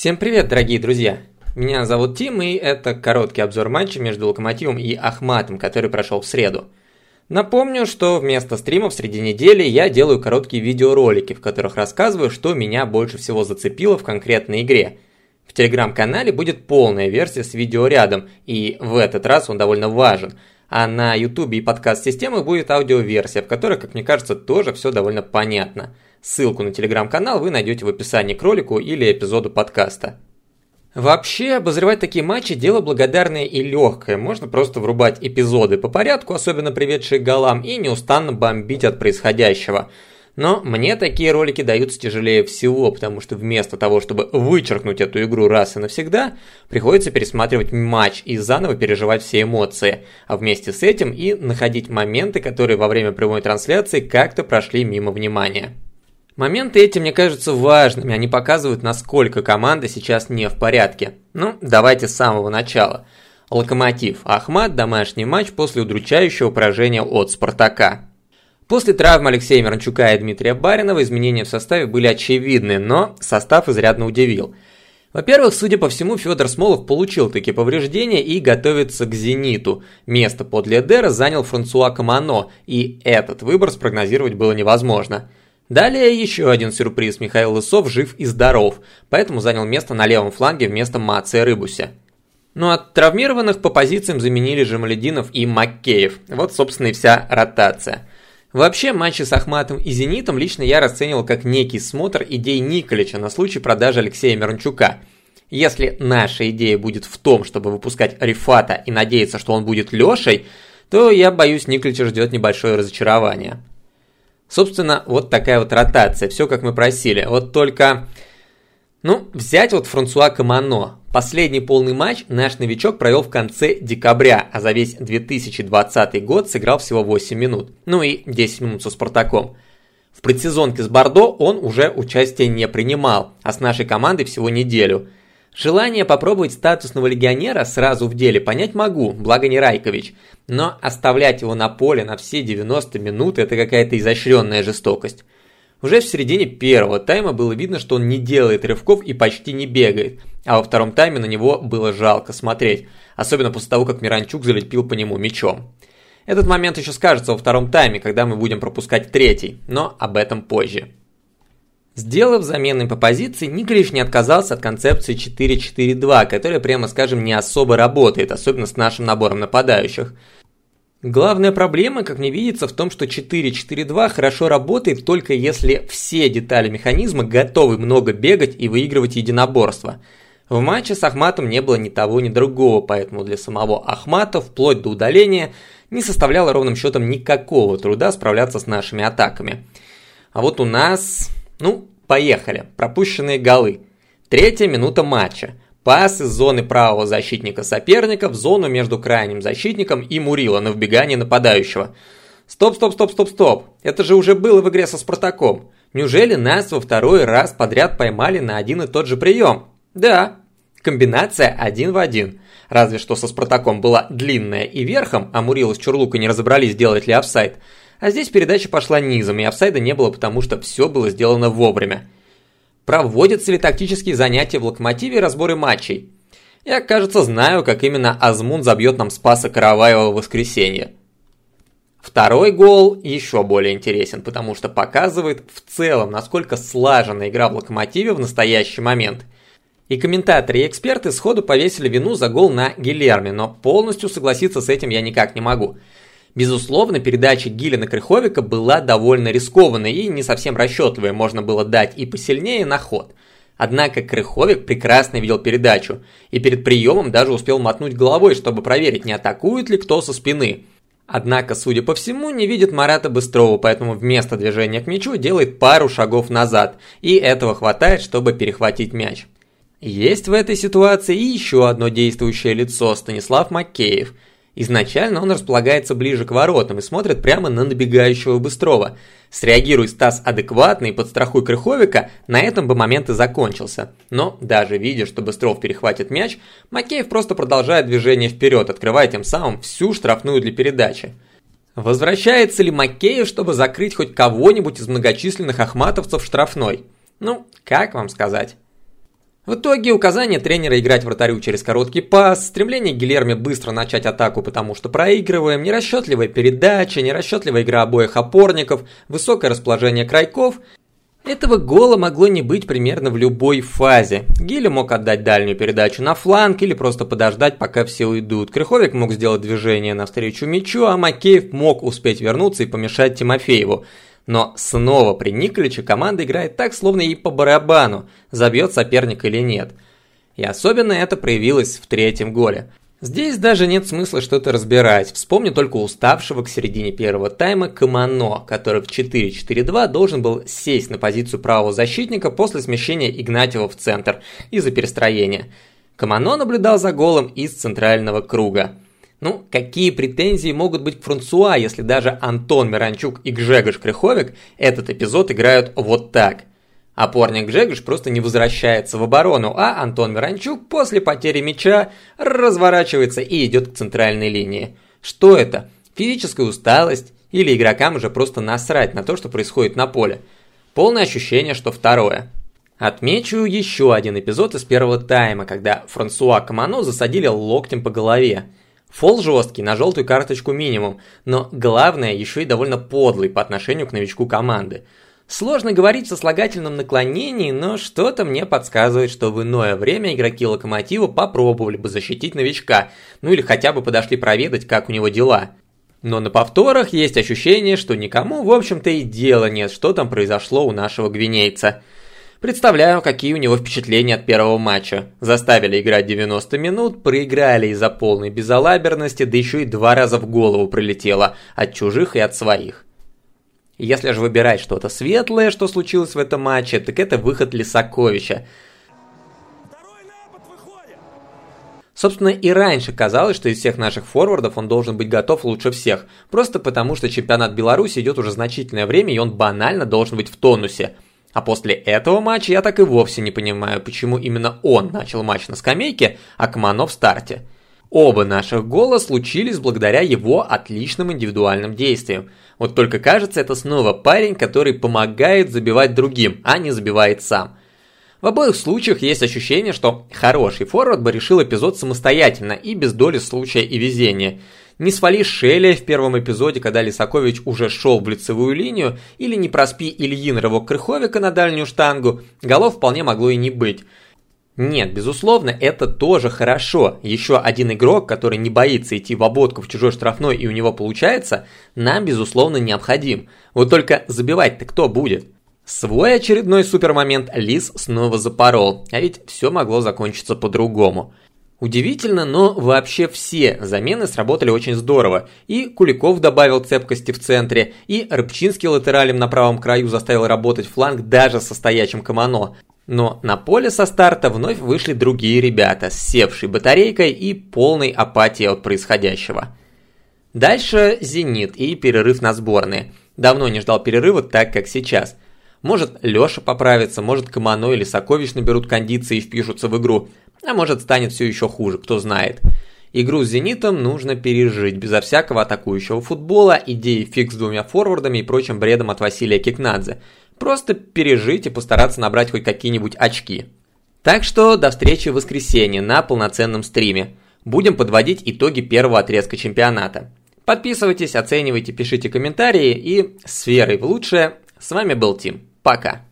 Всем привет, дорогие друзья! Меня зовут Тим, и это короткий обзор матча между Локомотивом и Ахматом, который прошел в среду. Напомню, что вместо стримов среди недели я делаю короткие видеоролики, в которых рассказываю, что меня больше всего зацепило в конкретной игре. В телеграм-канале будет полная версия с видео рядом, и в этот раз он довольно важен. А на ютубе и подкаст-системах будет аудиоверсия, в которой, как мне кажется, тоже все довольно понятно – Ссылку на телеграм-канал вы найдете в описании к ролику или эпизоду подкаста. Вообще, обозревать такие матчи – дело благодарное и легкое. Можно просто врубать эпизоды по порядку, особенно приведшие к голам, и неустанно бомбить от происходящего. Но мне такие ролики даются тяжелее всего, потому что вместо того, чтобы вычеркнуть эту игру раз и навсегда, приходится пересматривать матч и заново переживать все эмоции, а вместе с этим и находить моменты, которые во время прямой трансляции как-то прошли мимо внимания. Моменты эти мне кажутся важными, они показывают, насколько команда сейчас не в порядке. Ну, давайте с самого начала. Локомотив. Ахмат. Домашний матч после удручающего поражения от Спартака. После травм Алексея Миранчука и Дмитрия Баринова изменения в составе были очевидны, но состав изрядно удивил. Во-первых, судя по всему, Федор Смолов получил такие повреждения и готовится к «Зениту». Место подле Эдера занял Франсуа Камано, и этот выбор спрогнозировать было невозможно – Далее еще один сюрприз. Михаил Лысов жив и здоров, поэтому занял место на левом фланге вместо Мация Рыбуся. Ну а травмированных по позициям заменили Жемалединов и Маккеев. Вот, собственно, и вся ротация. Вообще, матчи с Ахматом и Зенитом лично я расценивал как некий смотр идей Николича на случай продажи Алексея Мирончука. Если наша идея будет в том, чтобы выпускать Рифата и надеяться, что он будет Лешей, то я боюсь, Николича ждет небольшое разочарование. Собственно, вот такая вот ротация, все как мы просили. Вот только, ну, взять вот Франсуа Камано. Последний полный матч наш новичок провел в конце декабря, а за весь 2020 год сыграл всего 8 минут. Ну и 10 минут со Спартаком. В предсезонке с Бордо он уже участие не принимал, а с нашей командой всего неделю – Желание попробовать статусного легионера сразу в деле понять могу, благо не Райкович, но оставлять его на поле на все 90 минут – это какая-то изощренная жестокость. Уже в середине первого тайма было видно, что он не делает рывков и почти не бегает, а во втором тайме на него было жалко смотреть, особенно после того, как Миранчук залепил по нему мячом. Этот момент еще скажется во втором тайме, когда мы будем пропускать третий, но об этом позже. Сделав замены по позиции, Николич не отказался от концепции 4-4-2, которая, прямо скажем, не особо работает, особенно с нашим набором нападающих. Главная проблема, как мне видится, в том, что 4-4-2 хорошо работает только если все детали механизма готовы много бегать и выигрывать единоборство. В матче с Ахматом не было ни того, ни другого, поэтому для самого Ахмата, вплоть до удаления, не составляло ровным счетом никакого труда справляться с нашими атаками. А вот у нас ну, поехали. Пропущенные голы. Третья минута матча. Пас из зоны правого защитника соперника в зону между крайним защитником и Мурила на вбегание нападающего. Стоп, стоп, стоп, стоп, стоп. Это же уже было в игре со Спартаком. Неужели нас во второй раз подряд поймали на один и тот же прием? Да, комбинация один в один. Разве что со Спартаком была длинная и верхом, а Мурила с Чурлукой не разобрались, делать ли офсайд – а здесь передача пошла низом, и офсайда не было, потому что все было сделано вовремя. Проводятся ли тактические занятия в Локомотиве и разборы матчей? Я, кажется, знаю, как именно Азмун забьет нам Спаса Караваева в воскресенье. Второй гол еще более интересен, потому что показывает в целом, насколько слажена игра в Локомотиве в настоящий момент. И комментаторы и эксперты сходу повесили вину за гол на Гильерме, но полностью согласиться с этим я никак не могу – Безусловно, передача Гилина Крыховика была довольно рискованной и не совсем расчетливой, можно было дать и посильнее на ход. Однако Крыховик прекрасно видел передачу, и перед приемом даже успел мотнуть головой, чтобы проверить, не атакует ли кто со спины. Однако, судя по всему, не видит Марата Быстрова, поэтому вместо движения к мячу делает пару шагов назад, и этого хватает, чтобы перехватить мяч. Есть в этой ситуации и еще одно действующее лицо – Станислав Макеев – Изначально он располагается ближе к воротам и смотрит прямо на набегающего Быстрова. Среагируй Стас адекватно и подстрахуй Крыховика, на этом бы момент и закончился. Но даже видя, что Быстров перехватит мяч, Макеев просто продолжает движение вперед, открывая тем самым всю штрафную для передачи. Возвращается ли Макеев, чтобы закрыть хоть кого-нибудь из многочисленных ахматовцев штрафной? Ну, как вам сказать? В итоге указание тренера играть вратарю через короткий пас, стремление Гильерми быстро начать атаку, потому что проигрываем, нерасчетливая передача, нерасчетливая игра обоих опорников, высокое расположение крайков этого гола могло не быть примерно в любой фазе. Гиля мог отдать дальнюю передачу на фланг или просто подождать, пока все уйдут. Крыховик мог сделать движение навстречу мячу, а Макеев мог успеть вернуться и помешать Тимофееву. Но снова при Николиче команда играет так, словно ей по барабану, забьет соперник или нет. И особенно это проявилось в третьем голе. Здесь даже нет смысла что-то разбирать. Вспомни только уставшего к середине первого тайма Камано, который в 4-4-2 должен был сесть на позицию правого защитника после смещения Игнатьева в центр из-за перестроения. Камано наблюдал за голом из центрального круга. Ну, какие претензии могут быть к Франсуа, если даже Антон Миранчук и Гжегош Крыховик этот эпизод играют вот так? Опорник Джегош просто не возвращается в оборону, а Антон Миранчук после потери мяча разворачивается и идет к центральной линии. Что это? Физическая усталость? Или игрокам уже просто насрать на то, что происходит на поле? Полное ощущение, что второе. Отмечу еще один эпизод из первого тайма, когда Франсуа Камано засадили локтем по голове. Фол жесткий, на желтую карточку минимум, но главное еще и довольно подлый по отношению к новичку команды – Сложно говорить в сослагательном наклонении, но что-то мне подсказывает, что в иное время игроки Локомотива попробовали бы защитить новичка, ну или хотя бы подошли проведать, как у него дела. Но на повторах есть ощущение, что никому, в общем-то, и дела нет, что там произошло у нашего гвинейца. Представляю, какие у него впечатления от первого матча. Заставили играть 90 минут, проиграли из-за полной безалаберности, да еще и два раза в голову прилетело, от чужих и от своих. Если же выбирать что-то светлое, что случилось в этом матче, так это выход Лисаковича. Собственно, и раньше казалось, что из всех наших форвардов он должен быть готов лучше всех, просто потому что чемпионат Беларуси идет уже значительное время, и он банально должен быть в тонусе. А после этого матча я так и вовсе не понимаю, почему именно он начал матч на скамейке, а Камано в старте. Оба наших гола случились благодаря его отличным индивидуальным действиям. Вот только кажется, это снова парень, который помогает забивать другим, а не забивает сам. В обоих случаях есть ощущение, что хороший форвард бы решил эпизод самостоятельно и без доли случая и везения. Не свали Шелли в первом эпизоде, когда Лисакович уже шел в лицевую линию, или не проспи Ильин рывок Крыховика на дальнюю штангу, голов вполне могло и не быть. Нет, безусловно, это тоже хорошо. Еще один игрок, который не боится идти в ободку в чужой штрафной и у него получается, нам, безусловно, необходим. Вот только забивать-то кто будет? Свой очередной супермомент Лис снова запорол, а ведь все могло закончиться по-другому. Удивительно, но вообще все замены сработали очень здорово. И Куликов добавил цепкости в центре, и Рыбчинский латералем на правом краю заставил работать фланг даже со стоячим Камано. Но на поле со старта вновь вышли другие ребята с севшей батарейкой и полной апатией от происходящего. Дальше «Зенит» и перерыв на сборные. Давно не ждал перерыва так, как сейчас. Может Лёша поправится, может Камано или Сокович наберут кондиции и впишутся в игру, а может станет все еще хуже, кто знает. Игру с «Зенитом» нужно пережить, безо всякого атакующего футбола, идеи фикс с двумя форвардами и прочим бредом от Василия Кикнадзе. Просто пережить и постараться набрать хоть какие-нибудь очки. Так что до встречи в воскресенье на полноценном стриме. Будем подводить итоги первого отрезка чемпионата. Подписывайтесь, оценивайте, пишите комментарии и с верой в лучшее. С вами был Тим. Пока.